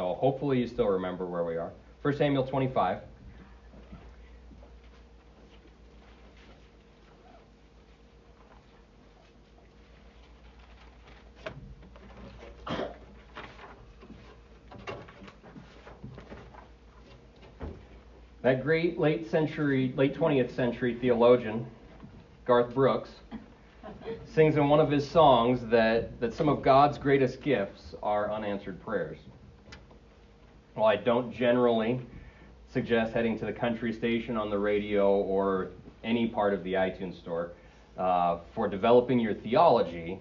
so hopefully you still remember where we are. 1 Samuel 25. That great late century, late 20th century theologian, Garth Brooks, sings in one of his songs that, that some of God's greatest gifts are unanswered prayers. Well, I don't generally suggest heading to the country station on the radio or any part of the iTunes store uh, for developing your theology,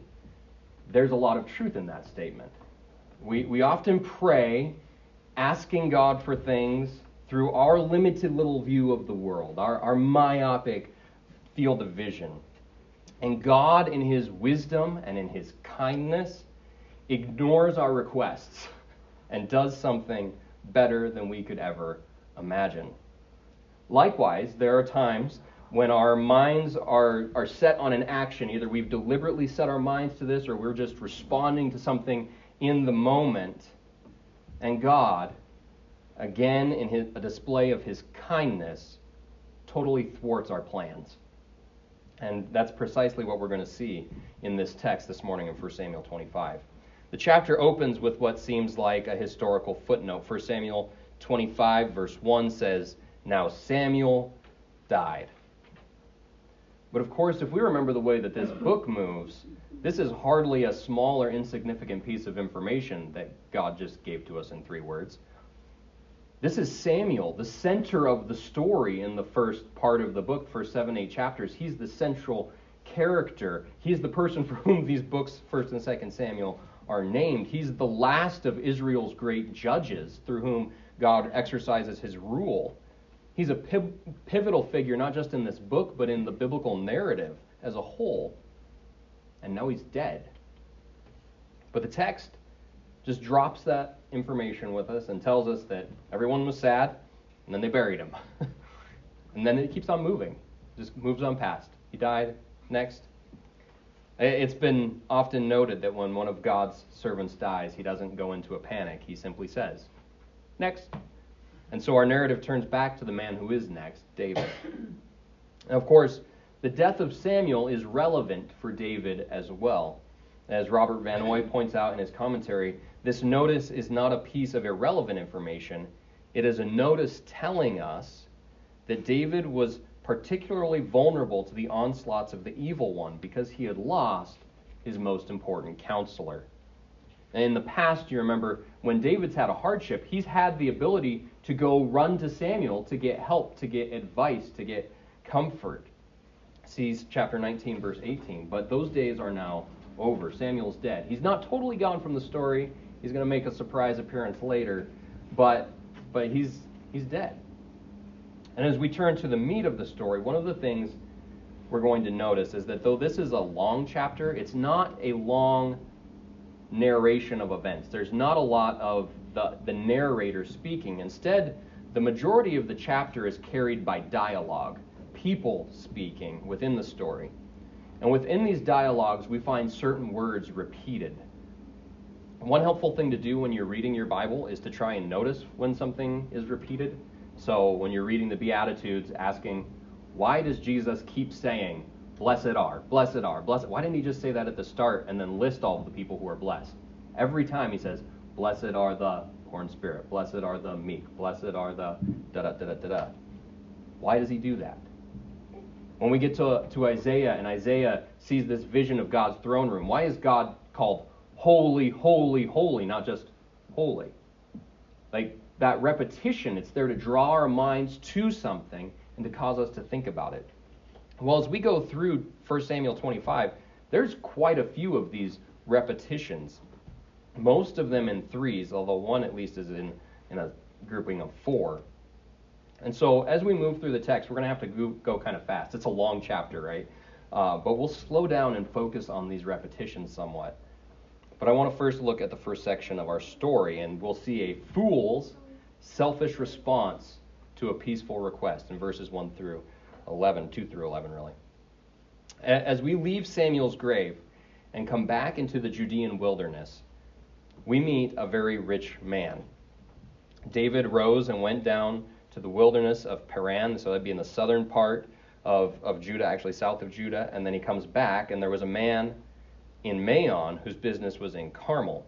there's a lot of truth in that statement. We, we often pray asking God for things through our limited little view of the world, our, our myopic field of vision. And God, in His wisdom and in His kindness, ignores our requests and does something better than we could ever imagine. Likewise, there are times when our minds are, are set on an action. Either we've deliberately set our minds to this or we're just responding to something in the moment. And God, again in his, a display of his kindness, totally thwarts our plans. And that's precisely what we're going to see in this text this morning in 1 Samuel 25. The chapter opens with what seems like a historical footnote. 1 Samuel 25, verse 1 says, Now Samuel died. But of course, if we remember the way that this book moves, this is hardly a small or insignificant piece of information that God just gave to us in three words. This is Samuel, the center of the story in the first part of the book, first seven, eight chapters. He's the central character. He's the person for whom these books, first and second Samuel, are named. He's the last of Israel's great judges through whom God exercises his rule. He's a pivotal figure, not just in this book, but in the biblical narrative as a whole. And now he's dead. But the text just drops that information with us and tells us that everyone was sad, and then they buried him. and then it keeps on moving, just moves on past. He died, next. It's been often noted that when one of God's servants dies, he doesn't go into a panic. He simply says, Next. And so our narrative turns back to the man who is next, David. And of course, the death of Samuel is relevant for David as well. As Robert Vannoy points out in his commentary, this notice is not a piece of irrelevant information. It is a notice telling us that David was particularly vulnerable to the onslaughts of the evil one because he had lost his most important counselor. And in the past, you remember, when David's had a hardship, he's had the ability to go run to Samuel to get help, to get advice, to get comfort. Sees chapter 19, verse 18. But those days are now over. Samuel's dead. He's not totally gone from the story. He's going to make a surprise appearance later, but but he's he's dead. And as we turn to the meat of the story, one of the things we're going to notice is that though this is a long chapter, it's not a long narration of events. There's not a lot of the, the narrator speaking. Instead, the majority of the chapter is carried by dialogue, people speaking within the story. And within these dialogues, we find certain words repeated. One helpful thing to do when you're reading your Bible is to try and notice when something is repeated. So when you're reading the Beatitudes, asking, why does Jesus keep saying, blessed are, blessed are, blessed? Why didn't he just say that at the start and then list all of the people who are blessed? Every time he says, blessed are the poor in spirit, blessed are the meek, blessed are the da da da da da da. Why does he do that? When we get to, to Isaiah and Isaiah sees this vision of God's throne room, why is God called holy, holy, holy, not just holy? Like that repetition, it's there to draw our minds to something and to cause us to think about it. Well, as we go through 1 Samuel 25, there's quite a few of these repetitions. Most of them in threes, although one at least is in, in a grouping of four. And so as we move through the text, we're going to have to go, go kind of fast. It's a long chapter, right? Uh, but we'll slow down and focus on these repetitions somewhat. But I want to first look at the first section of our story, and we'll see a fool's selfish response to a peaceful request in verses 1 through 11, 2 through 11, really. As we leave Samuel's grave and come back into the Judean wilderness, we meet a very rich man. David rose and went down to the wilderness of Paran, so that'd be in the southern part of, of Judah, actually south of Judah, and then he comes back, and there was a man in Maon whose business was in Carmel.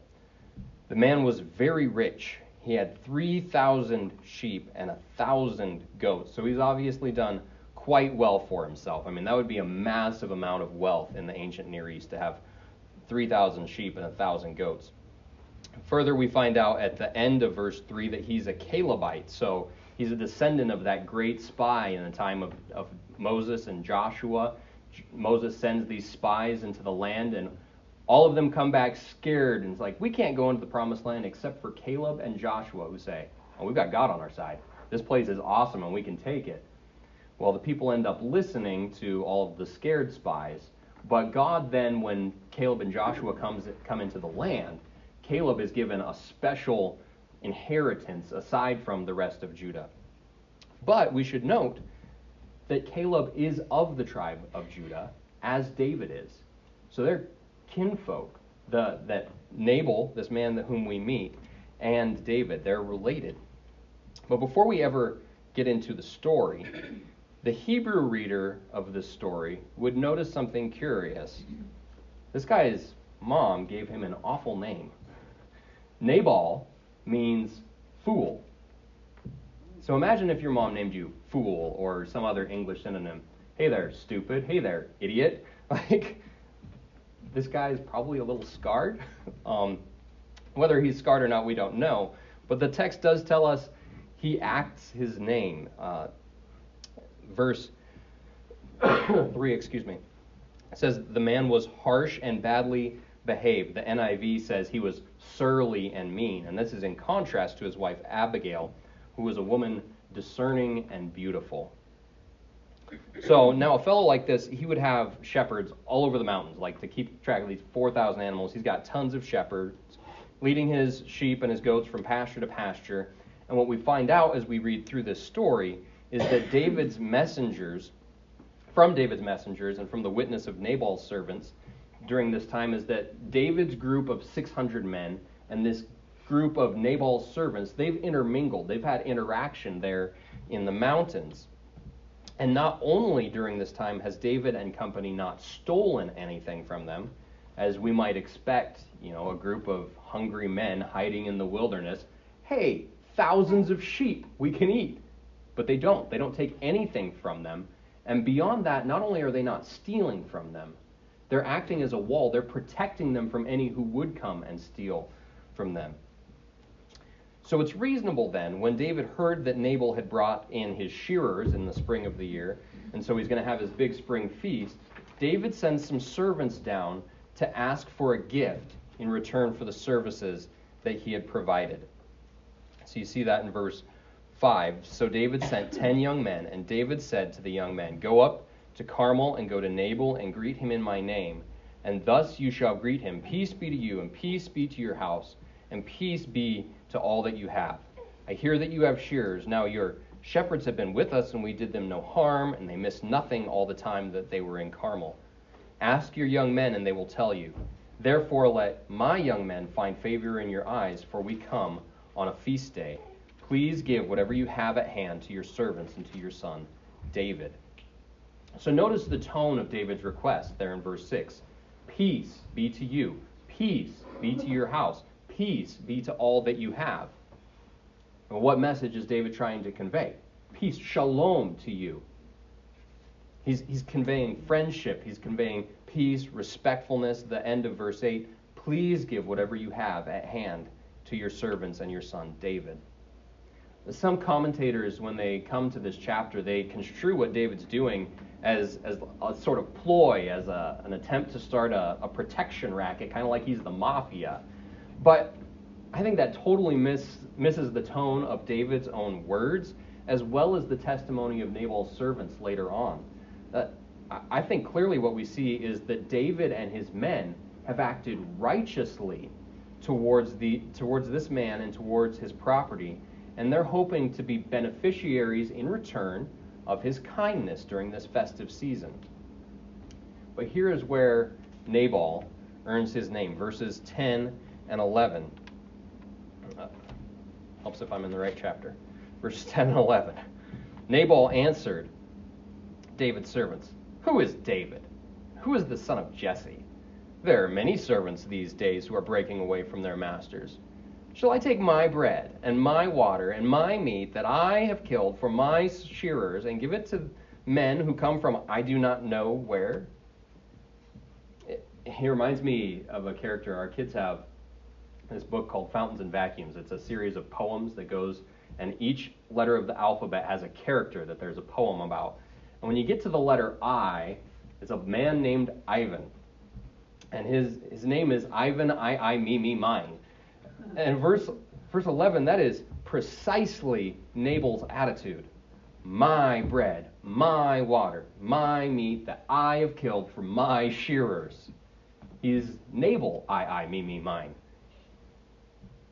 The man was very rich. He had 3,000 sheep and 1,000 goats, so he's obviously done quite well for himself. I mean, that would be a massive amount of wealth in the ancient Near East to have 3,000 sheep and 1,000 goats. Further, we find out at the end of verse 3 that he's a Calebite. So he's a descendant of that great spy in the time of, of Moses and Joshua. Moses sends these spies into the land, and all of them come back scared. And it's like, we can't go into the promised land except for Caleb and Joshua, who say, oh, we've got God on our side. This place is awesome, and we can take it. Well, the people end up listening to all of the scared spies. But God then, when Caleb and Joshua comes, come into the land, Caleb is given a special inheritance aside from the rest of Judah. But we should note that Caleb is of the tribe of Judah, as David is. So they're kinfolk. The, that Nabal, this man whom we meet, and David, they're related. But before we ever get into the story, the Hebrew reader of this story would notice something curious. This guy's mom gave him an awful name. Nabal means fool. So imagine if your mom named you fool or some other English synonym. Hey there, stupid. Hey there, idiot. Like, this guy is probably a little scarred. Um, whether he's scarred or not, we don't know. But the text does tell us he acts his name. Uh, verse 3, excuse me. Says, The man was harsh and badly behaved. The NIV says he was surly and mean. And this is in contrast to his wife Abigail, who was a woman discerning and beautiful. So now a fellow like this, he would have shepherds all over the mountains, like to keep track of these 4,000 animals. He's got tons of shepherds leading his sheep and his goats from pasture to pasture. And what we find out as we read through this story is that David's messengers, from David's messengers and from the witness of Nabal's servants during this time, is that David's group of 600 men and this group of Nabal's servants, they've intermingled, they've had interaction there in the mountains. And not only during this time has David and company not stolen anything from them, as we might expect, you know, a group of hungry men hiding in the wilderness, hey, thousands of sheep we can eat. But they don't. They don't take anything from them. And beyond that, not only are they not stealing from them, they're acting as a wall. They're protecting them from any who would come and steal from them. So it's reasonable then, when David heard that Nabal had brought in his shearers in the spring of the year, and so he's going to have his big spring feast, David sends some servants down to ask for a gift in return for the services that he had provided. So you see that in verse 5. So David sent ten young men, and David said to the young men, Go up to Carmel and go to Nabal and greet him in my name. And thus you shall greet him Peace be to you, and peace be to your house and peace be to all that you have. I hear that you have shearers. Now your shepherds have been with us, and we did them no harm, and they missed nothing all the time that they were in Carmel. Ask your young men, and they will tell you. Therefore, let my young men find favor in your eyes, for we come on a feast day. Please give whatever you have at hand to your servants and to your son, David. So notice the tone of David's request there in verse 6. Peace be to you. Peace be to your house peace be to all that you have. What message is David trying to convey? Peace, shalom to you. He's, he's conveying friendship, he's conveying peace, respectfulness. The end of verse 8 please give whatever you have at hand to your servants and your son David. Some commentators, when they come to this chapter, they construe what David's doing as, as a sort of ploy, as a, an attempt to start a, a protection racket, kind of like he's the mafia. But I think that totally miss, misses the tone of David's own words, as well as the testimony of Nabal's servants later on. Uh, I think clearly what we see is that David and his men have acted righteously towards, the, towards this man and towards his property, and they're hoping to be beneficiaries in return of his kindness during this festive season. But here is where Nabal earns his name, verses 10 and 11. Uh, helps if I'm in the right chapter. Verses 10 and 11. Nabal answered David's servants, Who is David? Who is the son of Jesse? There are many servants these days who are breaking away from their masters. Shall I take my bread and my water and my meat that I have killed for my shearers and give it to men who come from I do not know where? He reminds me of a character our kids have this book called Fountains and Vacuums. It's a series of poems that goes, and each letter of the alphabet has a character that there's a poem about. And when you get to the letter I, it's a man named Ivan. And his, his name is Ivan I I me me mine. And verse verse 11 that is precisely Nabal's attitude. My bread, my water, my meat that I have killed for my shearers. He's Nabal I I me me mine.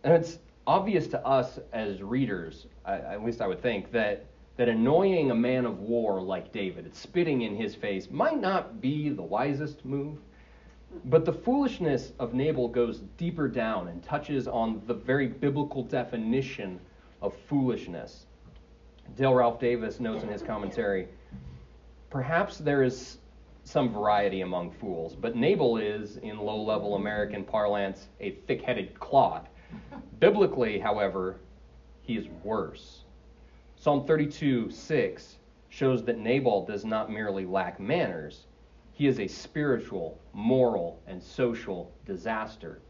And it's obvious to us as readers, at least I would think, that, that annoying a man of war like David, spitting in his face, might not be the wisest move. But the foolishness of Nabal goes deeper down and touches on the very biblical definition of foolishness. Dale Ralph Davis notes in his commentary perhaps there is some variety among fools, but Nabal is, in low level American parlance, a thick headed clod. Biblically, however, he is worse. Psalm 32 6 shows that Nabal does not merely lack manners, he is a spiritual, moral, and social disaster.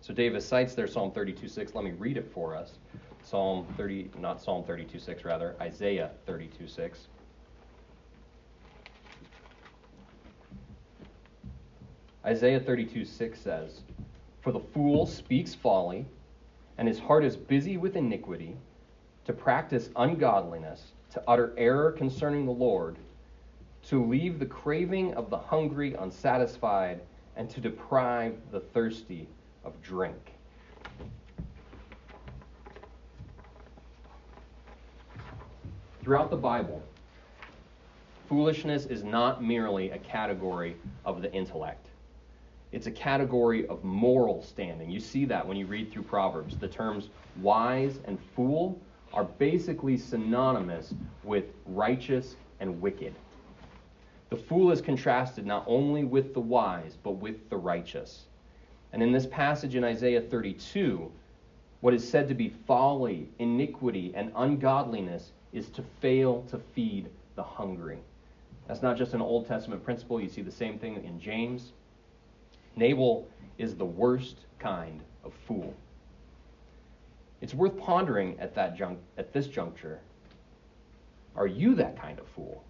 So Davis cites there Psalm 32 6. Let me read it for us. Psalm 30, not Psalm 32 6, rather, Isaiah 32 6. Isaiah 32 6 says, for the fool speaks folly, and his heart is busy with iniquity, to practice ungodliness, to utter error concerning the Lord, to leave the craving of the hungry unsatisfied, and to deprive the thirsty of drink. Throughout the Bible, foolishness is not merely a category of the intellect. It's a category of moral standing. You see that when you read through Proverbs. The terms wise and fool are basically synonymous with righteous and wicked. The fool is contrasted not only with the wise, but with the righteous. And in this passage in Isaiah 32, what is said to be folly, iniquity, and ungodliness is to fail to feed the hungry. That's not just an Old Testament principle. You see the same thing in James. Nabal is the worst kind of fool. It's worth pondering at, that jun- at this juncture. Are you that kind of fool?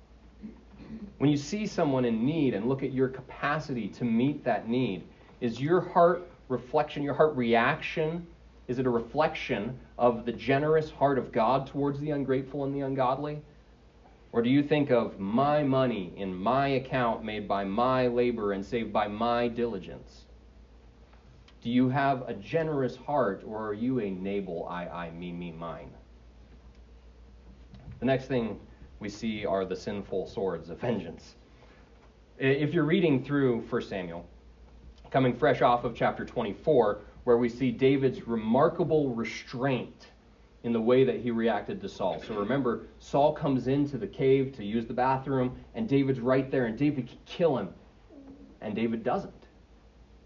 When you see someone in need and look at your capacity to meet that need, is your heart reflection, your heart reaction, is it a reflection of the generous heart of God towards the ungrateful and the ungodly? Or do you think of my money in my account made by my labor and saved by my diligence? Do you have a generous heart or are you a Nabal, I, I, me, me, mine? The next thing we see are the sinful swords of vengeance. If you're reading through 1 Samuel, coming fresh off of chapter 24, where we see David's remarkable restraint in the way that he reacted to Saul. So remember, Saul comes into the cave to use the bathroom, and David's right there, and David can kill him. And David doesn't.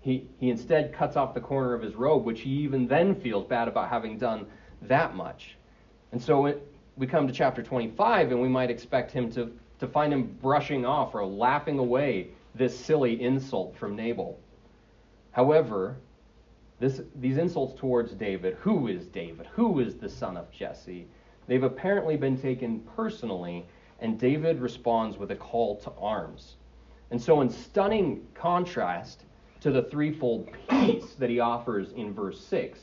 He, he instead cuts off the corner of his robe, which he even then feels bad about having done that much. And so it, we come to chapter 25, and we might expect him to, to find him brushing off or laughing away this silly insult from Nabal. However, this, these insults towards David who is David? Who is the son of Jesse? They've apparently been taken personally, and David responds with a call to arms. And so, in stunning contrast to the threefold peace that he offers in verse 6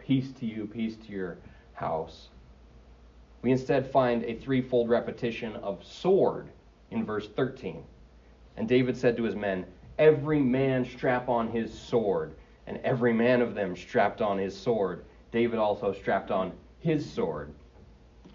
peace to you, peace to your house, we instead find a threefold repetition of sword in verse 13. And David said to his men, Every man strap on his sword and every man of them strapped on his sword. David also strapped on his sword.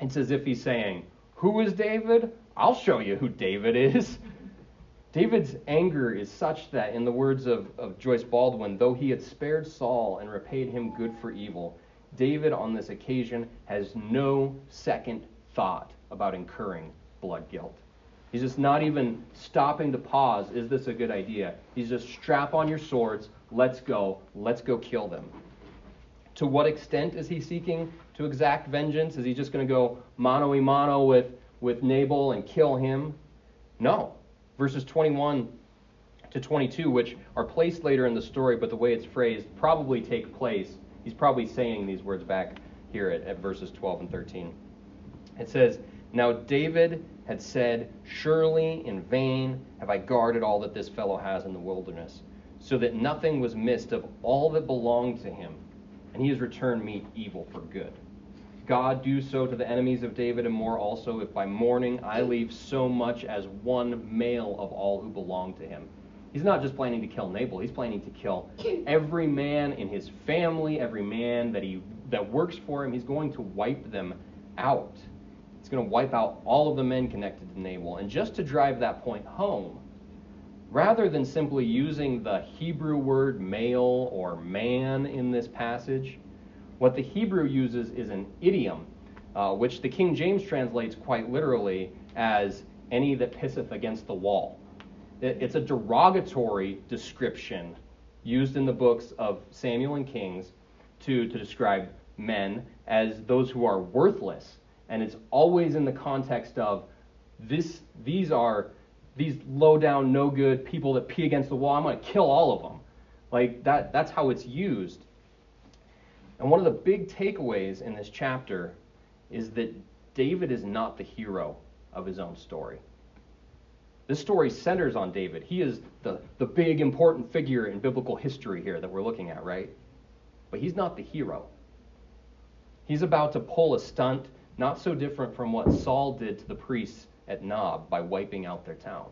It's as if he's saying, Who is David? I'll show you who David is. David's anger is such that, in the words of, of Joyce Baldwin, though he had spared Saul and repaid him good for evil, David on this occasion has no second thought about incurring blood guilt. He's just not even stopping to pause. Is this a good idea? He's just strap on your swords. Let's go. Let's go kill them. To what extent is he seeking to exact vengeance? Is he just going to go mano a mano with, with Nabal and kill him? No. Verses 21 to 22, which are placed later in the story, but the way it's phrased probably take place. He's probably saying these words back here at, at verses 12 and 13. It says, Now David had said, Surely in vain have I guarded all that this fellow has in the wilderness, so that nothing was missed of all that belonged to him, and he has returned me evil for good. God do so to the enemies of David and more also, if by morning I leave so much as one male of all who belong to him. He's not just planning to kill Nabal, he's planning to kill every man in his family, every man that he that works for him. He's going to wipe them out. He's going to wipe out all of the men connected to Nabal. And just to drive that point home, rather than simply using the Hebrew word male or man in this passage, what the Hebrew uses is an idiom, uh, which the King James translates quite literally as any that pisseth against the wall. It's a derogatory description used in the books of Samuel and Kings to, to describe men as those who are worthless. And it's always in the context of this, these are these low down, no good people that pee against the wall. I'm going to kill all of them. Like that, that's how it's used. And one of the big takeaways in this chapter is that David is not the hero of his own story. This story centers on David. He is the, the big important figure in biblical history here that we're looking at, right? But he's not the hero. He's about to pull a stunt not so different from what Saul did to the priests at Nob by wiping out their town.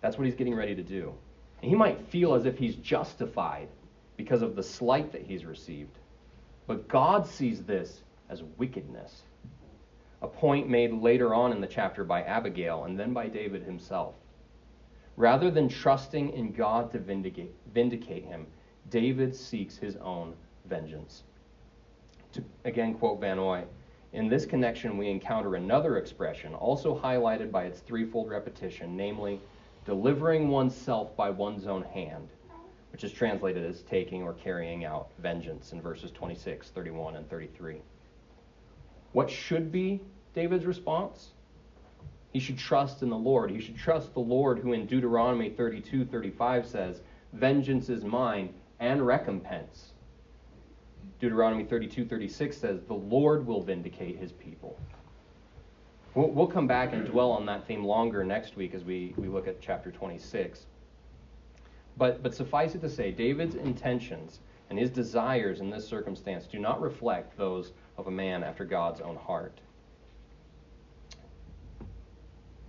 That's what he's getting ready to do. And he might feel as if he's justified because of the slight that he's received. But God sees this as wickedness a point made later on in the chapter by Abigail and then by David himself. Rather than trusting in God to vindicate, vindicate him, David seeks his own vengeance. To again quote Van in this connection we encounter another expression, also highlighted by its threefold repetition, namely, delivering oneself by one's own hand, which is translated as taking or carrying out vengeance in verses 26, 31, and 33. What should be David's response? He should trust in the Lord. He should trust the Lord who in Deuteronomy 32 35 says, Vengeance is mine and recompense. Deuteronomy 32 36 says, The Lord will vindicate his people. We'll, we'll come back and dwell on that theme longer next week as we, we look at chapter 26. But, but suffice it to say, David's intentions and his desires in this circumstance do not reflect those of a man after God's own heart.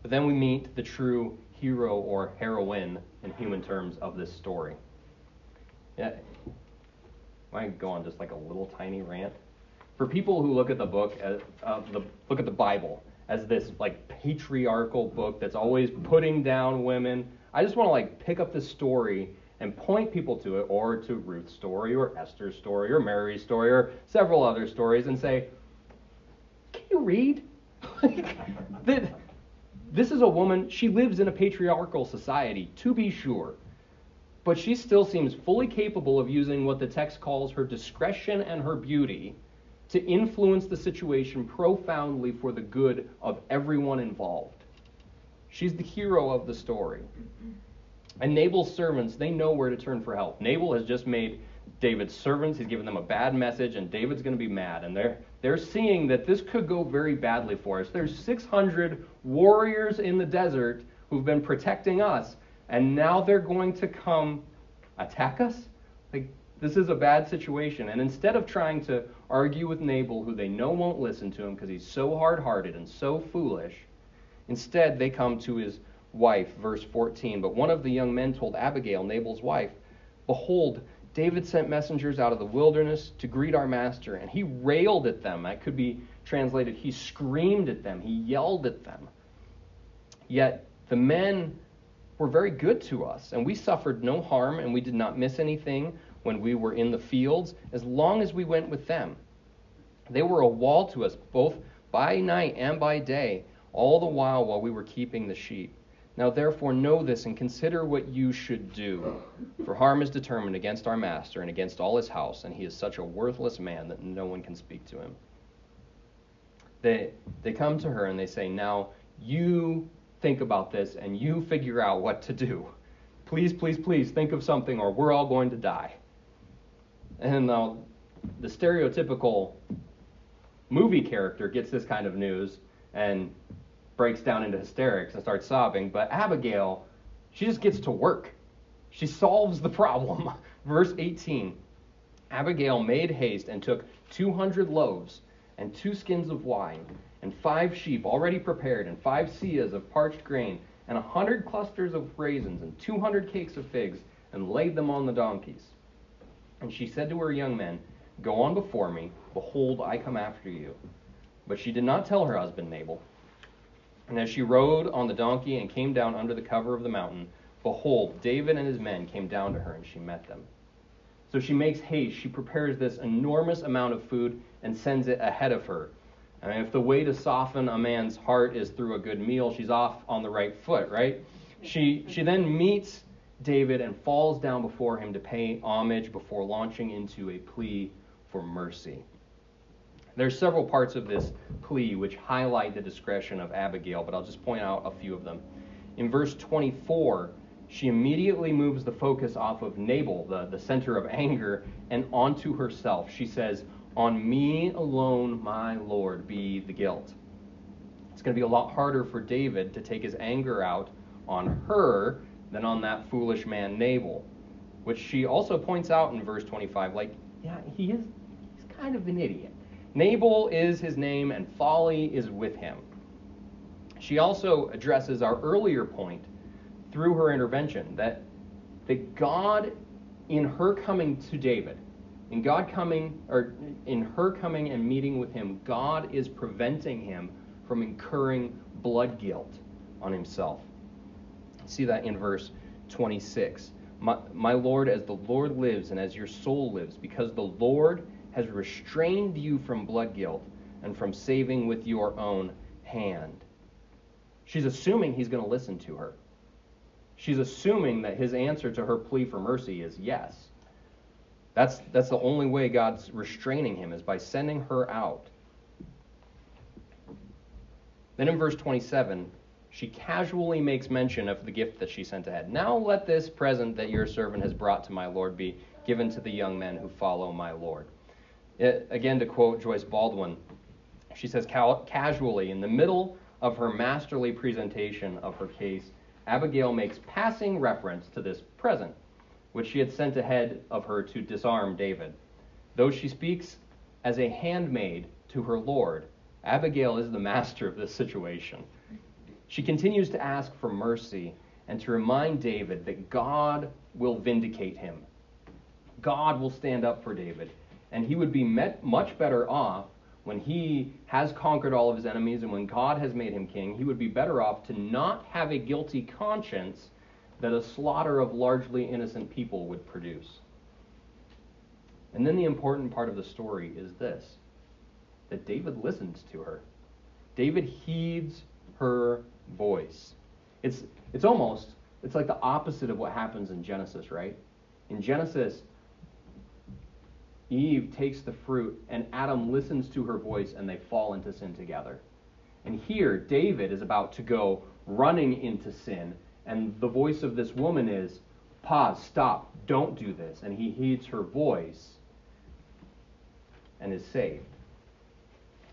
But then we meet the true hero or heroine in human terms of this story. I go on just like a little tiny rant. For people who look at the book, as, uh, the, look at the Bible as this like patriarchal book that's always putting down women, I just want to like pick up the story and point people to it, or to Ruth's story, or Esther's story, or Mary's story, or several other stories, and say, "Can you read?" this is a woman. She lives in a patriarchal society, to be sure, but she still seems fully capable of using what the text calls her discretion and her beauty to influence the situation profoundly for the good of everyone involved. She's the hero of the story. And Nabal's servants, they know where to turn for help. Nabal has just made David's servants, he's given them a bad message, and David's going to be mad. And they're, they're seeing that this could go very badly for us. There's 600 warriors in the desert who've been protecting us, and now they're going to come attack us? Like, this is a bad situation. And instead of trying to argue with Nabal, who they know won't listen to him because he's so hard hearted and so foolish, instead they come to his wife, verse 14. But one of the young men told Abigail, Nabal's wife, Behold, David sent messengers out of the wilderness to greet our master, and he railed at them. That could be translated, he screamed at them, he yelled at them. Yet the men were very good to us, and we suffered no harm, and we did not miss anything when we were in the fields, as long as we went with them. They were a wall to us, both by night and by day, all the while while we were keeping the sheep. Now therefore know this and consider what you should do. For harm is determined against our master and against all his house, and he is such a worthless man that no one can speak to him. They, they come to her and they say, Now you think about this and you figure out what to do. Please, please, please think of something or we're all going to die. And the stereotypical movie character gets this kind of news and breaks down into hysterics and starts sobbing. But Abigail, she just gets to work. She solves the problem. Verse 18 Abigail made haste and took 200 loaves and two skins of wine and five sheep already prepared and five seahs of parched grain and a hundred clusters of raisins and 200 cakes of figs and laid them on the donkeys. And she said to her young men, Go on before me. Behold, I come after you. But she did not tell her husband Nabal. And as she rode on the donkey and came down under the cover of the mountain, behold, David and his men came down to her, and she met them. So she makes haste. She prepares this enormous amount of food and sends it ahead of her. And if the way to soften a man's heart is through a good meal, she's off on the right foot, right? She, she then meets David and falls down before him to pay homage before launching into a plea for mercy. There's several parts of this plea which highlight the discretion of Abigail, but I'll just point out a few of them. In verse 24, she immediately moves the focus off of Nabal, the, the center of anger, and onto herself. She says, On me alone, my Lord, be the guilt. It's going to be a lot harder for David to take his anger out on her than on that foolish man Nabal, which she also points out in verse 25. Like, yeah, he is he's kind of an idiot. Nabal is his name, and folly is with him. She also addresses our earlier point through her intervention that, that God, in her coming to David, in God coming, or in her coming and meeting with him, God is preventing him from incurring blood guilt on himself. See that in verse 26. My, my Lord, as the Lord lives and as your soul lives, because the Lord has restrained you from blood guilt and from saving with your own hand. She's assuming he's going to listen to her. She's assuming that his answer to her plea for mercy is yes. That's, that's the only way God's restraining him, is by sending her out. Then in verse 27, she casually makes mention of the gift that she sent ahead. Now let this present that your servant has brought to my Lord be given to the young men who follow my Lord. It, again, to quote Joyce Baldwin, she says casually, in the middle of her masterly presentation of her case, Abigail makes passing reference to this present, which she had sent ahead of her to disarm David. Though she speaks as a handmaid to her Lord, Abigail is the master of this situation. She continues to ask for mercy and to remind David that God will vindicate him. God will stand up for David, and he would be met much better off when he has conquered all of his enemies and when God has made him king, he would be better off to not have a guilty conscience that a slaughter of largely innocent people would produce. And then the important part of the story is this that David listens to her. David heeds her voice. It's, it's almost, it's like the opposite of what happens in Genesis, right? In Genesis, Eve takes the fruit, and Adam listens to her voice, and they fall into sin together. And here, David is about to go running into sin, and the voice of this woman is, Pause, stop, don't do this. And he heeds her voice and is saved.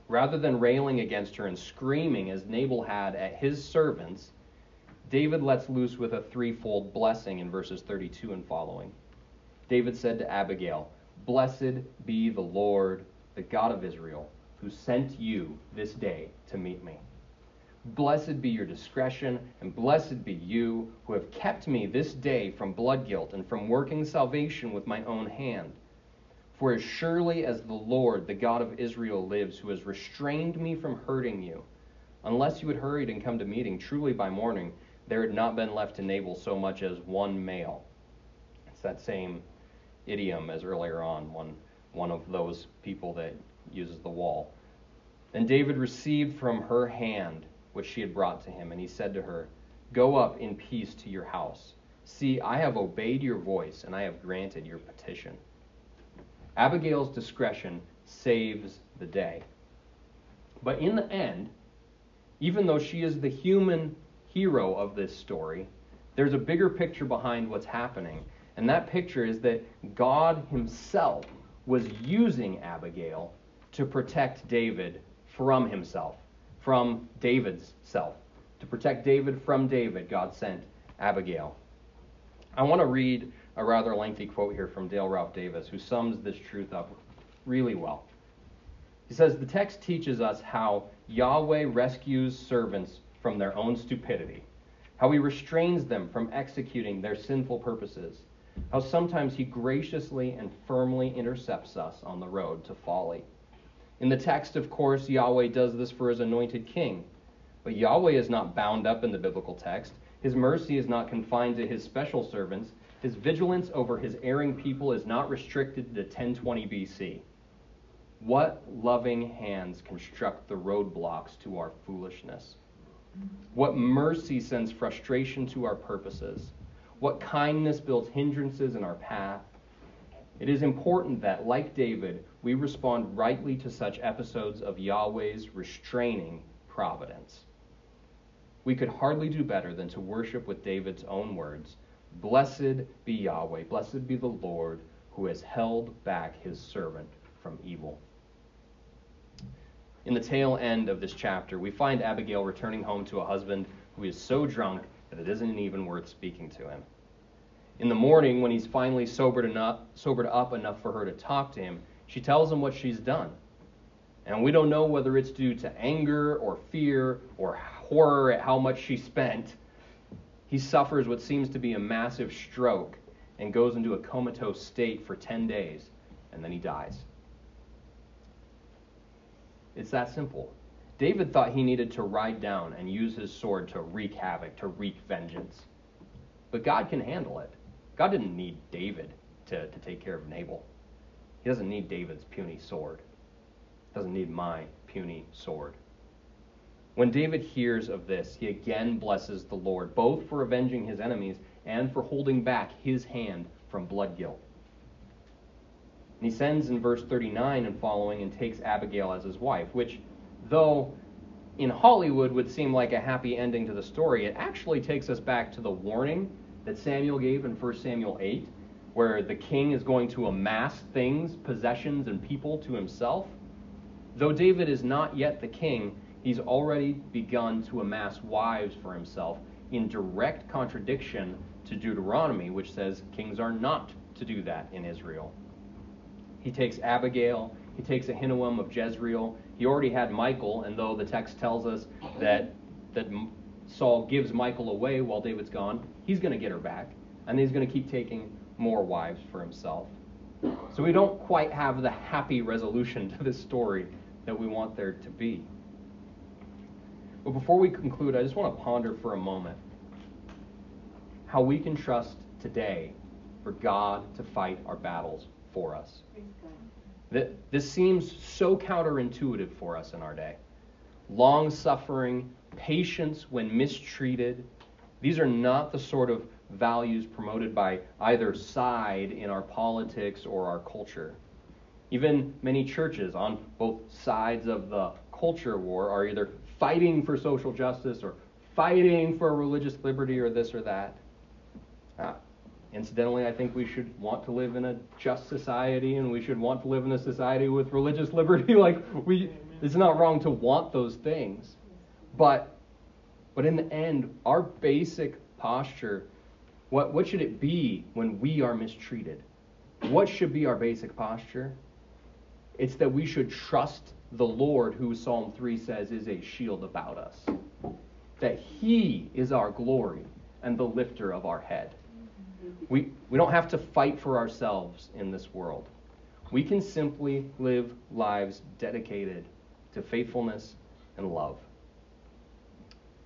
Rather than railing against her and screaming as Nabal had at his servants, David lets loose with a threefold blessing in verses 32 and following. David said to Abigail, Blessed be the Lord, the God of Israel, who sent you this day to meet me. Blessed be your discretion, and blessed be you who have kept me this day from blood guilt and from working salvation with my own hand. For as surely as the Lord, the God of Israel, lives, who has restrained me from hurting you, unless you had hurried and come to meeting, truly by morning there had not been left to Nabal so much as one male. It's that same idiom as earlier on, one, one of those people that uses the wall. And David received from her hand which she had brought to him, and he said to her, Go up in peace to your house. See, I have obeyed your voice, and I have granted your petition. Abigail's discretion saves the day. But in the end, even though she is the human hero of this story, there's a bigger picture behind what's happening. And that picture is that God Himself was using Abigail to protect David from himself, from David's self. To protect David from David, God sent Abigail. I want to read a rather lengthy quote here from Dale Ralph Davis, who sums this truth up really well. He says, The text teaches us how Yahweh rescues servants from their own stupidity, how he restrains them from executing their sinful purposes, how sometimes he graciously and firmly intercepts us on the road to folly. In the text, of course, Yahweh does this for his anointed king. But Yahweh is not bound up in the biblical text. His mercy is not confined to his special servants. His vigilance over his erring people is not restricted to 1020 BC. What loving hands construct the roadblocks to our foolishness? What mercy sends frustration to our purposes? What kindness builds hindrances in our path? It is important that, like David, we respond rightly to such episodes of Yahweh's restraining providence. We could hardly do better than to worship with David's own words Blessed be Yahweh, blessed be the Lord, who has held back his servant from evil. In the tail end of this chapter, we find Abigail returning home to a husband who is so drunk that it isn't even worth speaking to him. In the morning, when he's finally sobered, enough, sobered up enough for her to talk to him, she tells him what she's done. And we don't know whether it's due to anger or fear or horror at how much she spent. He suffers what seems to be a massive stroke and goes into a comatose state for 10 days, and then he dies. It's that simple. David thought he needed to ride down and use his sword to wreak havoc, to wreak vengeance. But God can handle it. God didn't need David to, to take care of Nabal. He doesn't need David's puny sword. He doesn't need my puny sword. When David hears of this, he again blesses the Lord, both for avenging his enemies and for holding back his hand from blood guilt. And he sends in verse 39 and following and takes Abigail as his wife, which, though in Hollywood would seem like a happy ending to the story, it actually takes us back to the warning that Samuel gave in 1 Samuel 8, where the king is going to amass things, possessions, and people to himself. Though David is not yet the king, he's already begun to amass wives for himself in direct contradiction to Deuteronomy, which says kings are not to do that in Israel. He takes Abigail, he takes Ahinoam of Jezreel. He already had Michal, and though the text tells us that, that Saul gives Michal away while David's gone, he's going to get her back, and he's going to keep taking more wives for himself. So we don't quite have the happy resolution to this story that we want there to be. But before we conclude, I just want to ponder for a moment how we can trust today for God to fight our battles for us. That this seems so counterintuitive for us in our day. Long suffering, patience when mistreated, these are not the sort of values promoted by either side in our politics or our culture. Even many churches on both sides of the culture war are either fighting for social justice or fighting for religious liberty or this or that. Uh, incidentally, I think we should want to live in a just society and we should want to live in a society with religious liberty. like we, it's not wrong to want those things, but but in the end, our basic posture, what what should it be when we are mistreated? What should be our basic posture? It's that we should trust the Lord, who Psalm 3 says is a shield about us. That He is our glory and the lifter of our head. We, we don't have to fight for ourselves in this world. We can simply live lives dedicated to faithfulness and love.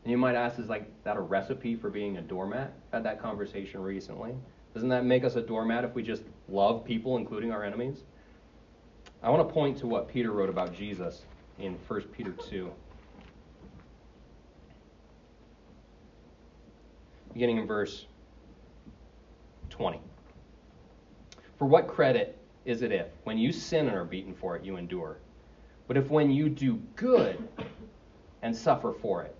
And you might ask, is like that a recipe for being a doormat? Had that conversation recently. Doesn't that make us a doormat if we just love people, including our enemies? I want to point to what Peter wrote about Jesus in 1 Peter 2. Beginning in verse 20. For what credit is it if, when you sin and are beaten for it, you endure? But if when you do good and suffer for it,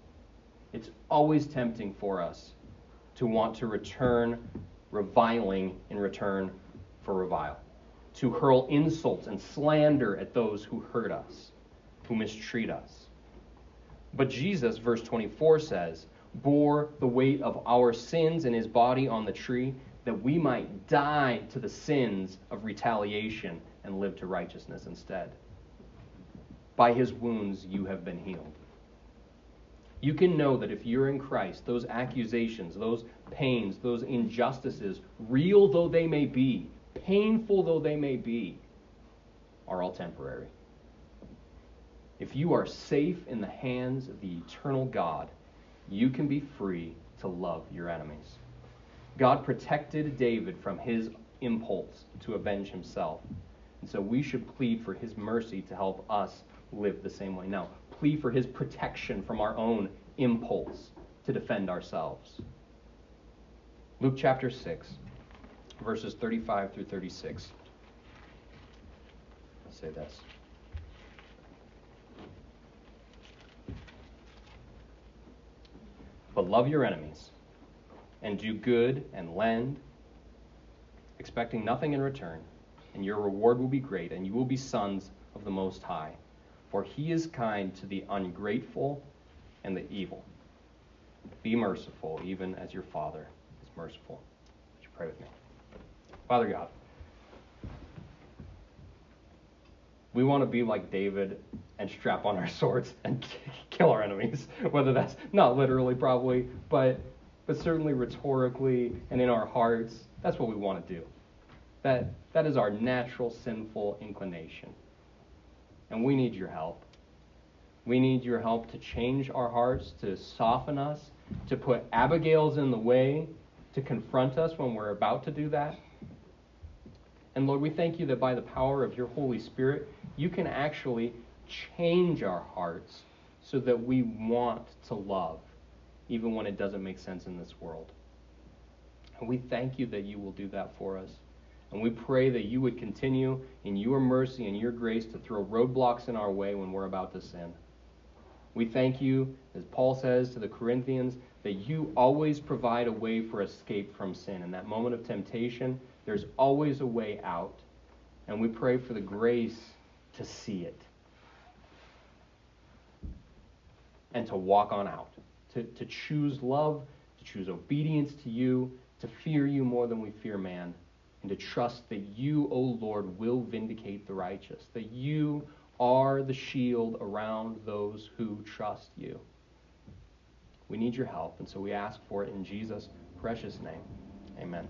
It's always tempting for us to want to return reviling in return for revile, to hurl insults and slander at those who hurt us, who mistreat us. But Jesus, verse 24 says, bore the weight of our sins in his body on the tree, that we might die to the sins of retaliation and live to righteousness instead. By his wounds you have been healed. You can know that if you're in Christ, those accusations, those pains, those injustices, real though they may be, painful though they may be, are all temporary. If you are safe in the hands of the eternal God, you can be free to love your enemies. God protected David from his impulse to avenge himself. And so we should plead for his mercy to help us live the same way. Now, plead for his protection from our own impulse to defend ourselves. Luke chapter 6, verses 35 through 36. I'll say this. But love your enemies, and do good and lend, expecting nothing in return, and your reward will be great, and you will be sons of the Most High. For he is kind to the ungrateful and the evil. Be merciful, even as your Father is merciful. Would you pray with me? Father God, we want to be like David and strap on our swords and kill our enemies. Whether that's not literally, probably, but but certainly rhetorically and in our hearts, that's what we want to do. That that is our natural sinful inclination. And we need your help. We need your help to change our hearts, to soften us, to put Abigail's in the way, to confront us when we're about to do that. And Lord, we thank you that by the power of your Holy Spirit, you can actually change our hearts so that we want to love, even when it doesn't make sense in this world. And we thank you that you will do that for us. And we pray that you would continue in your mercy and your grace to throw roadblocks in our way when we're about to sin. We thank you, as Paul says to the Corinthians, that you always provide a way for escape from sin. In that moment of temptation, there's always a way out. And we pray for the grace to see it and to walk on out, to, to choose love, to choose obedience to you, to fear you more than we fear man, and to trust that you, O Lord, will vindicate the righteous, that you are the shield around those who trust you. We need your help, and so we ask for it in Jesus' precious name. Amen.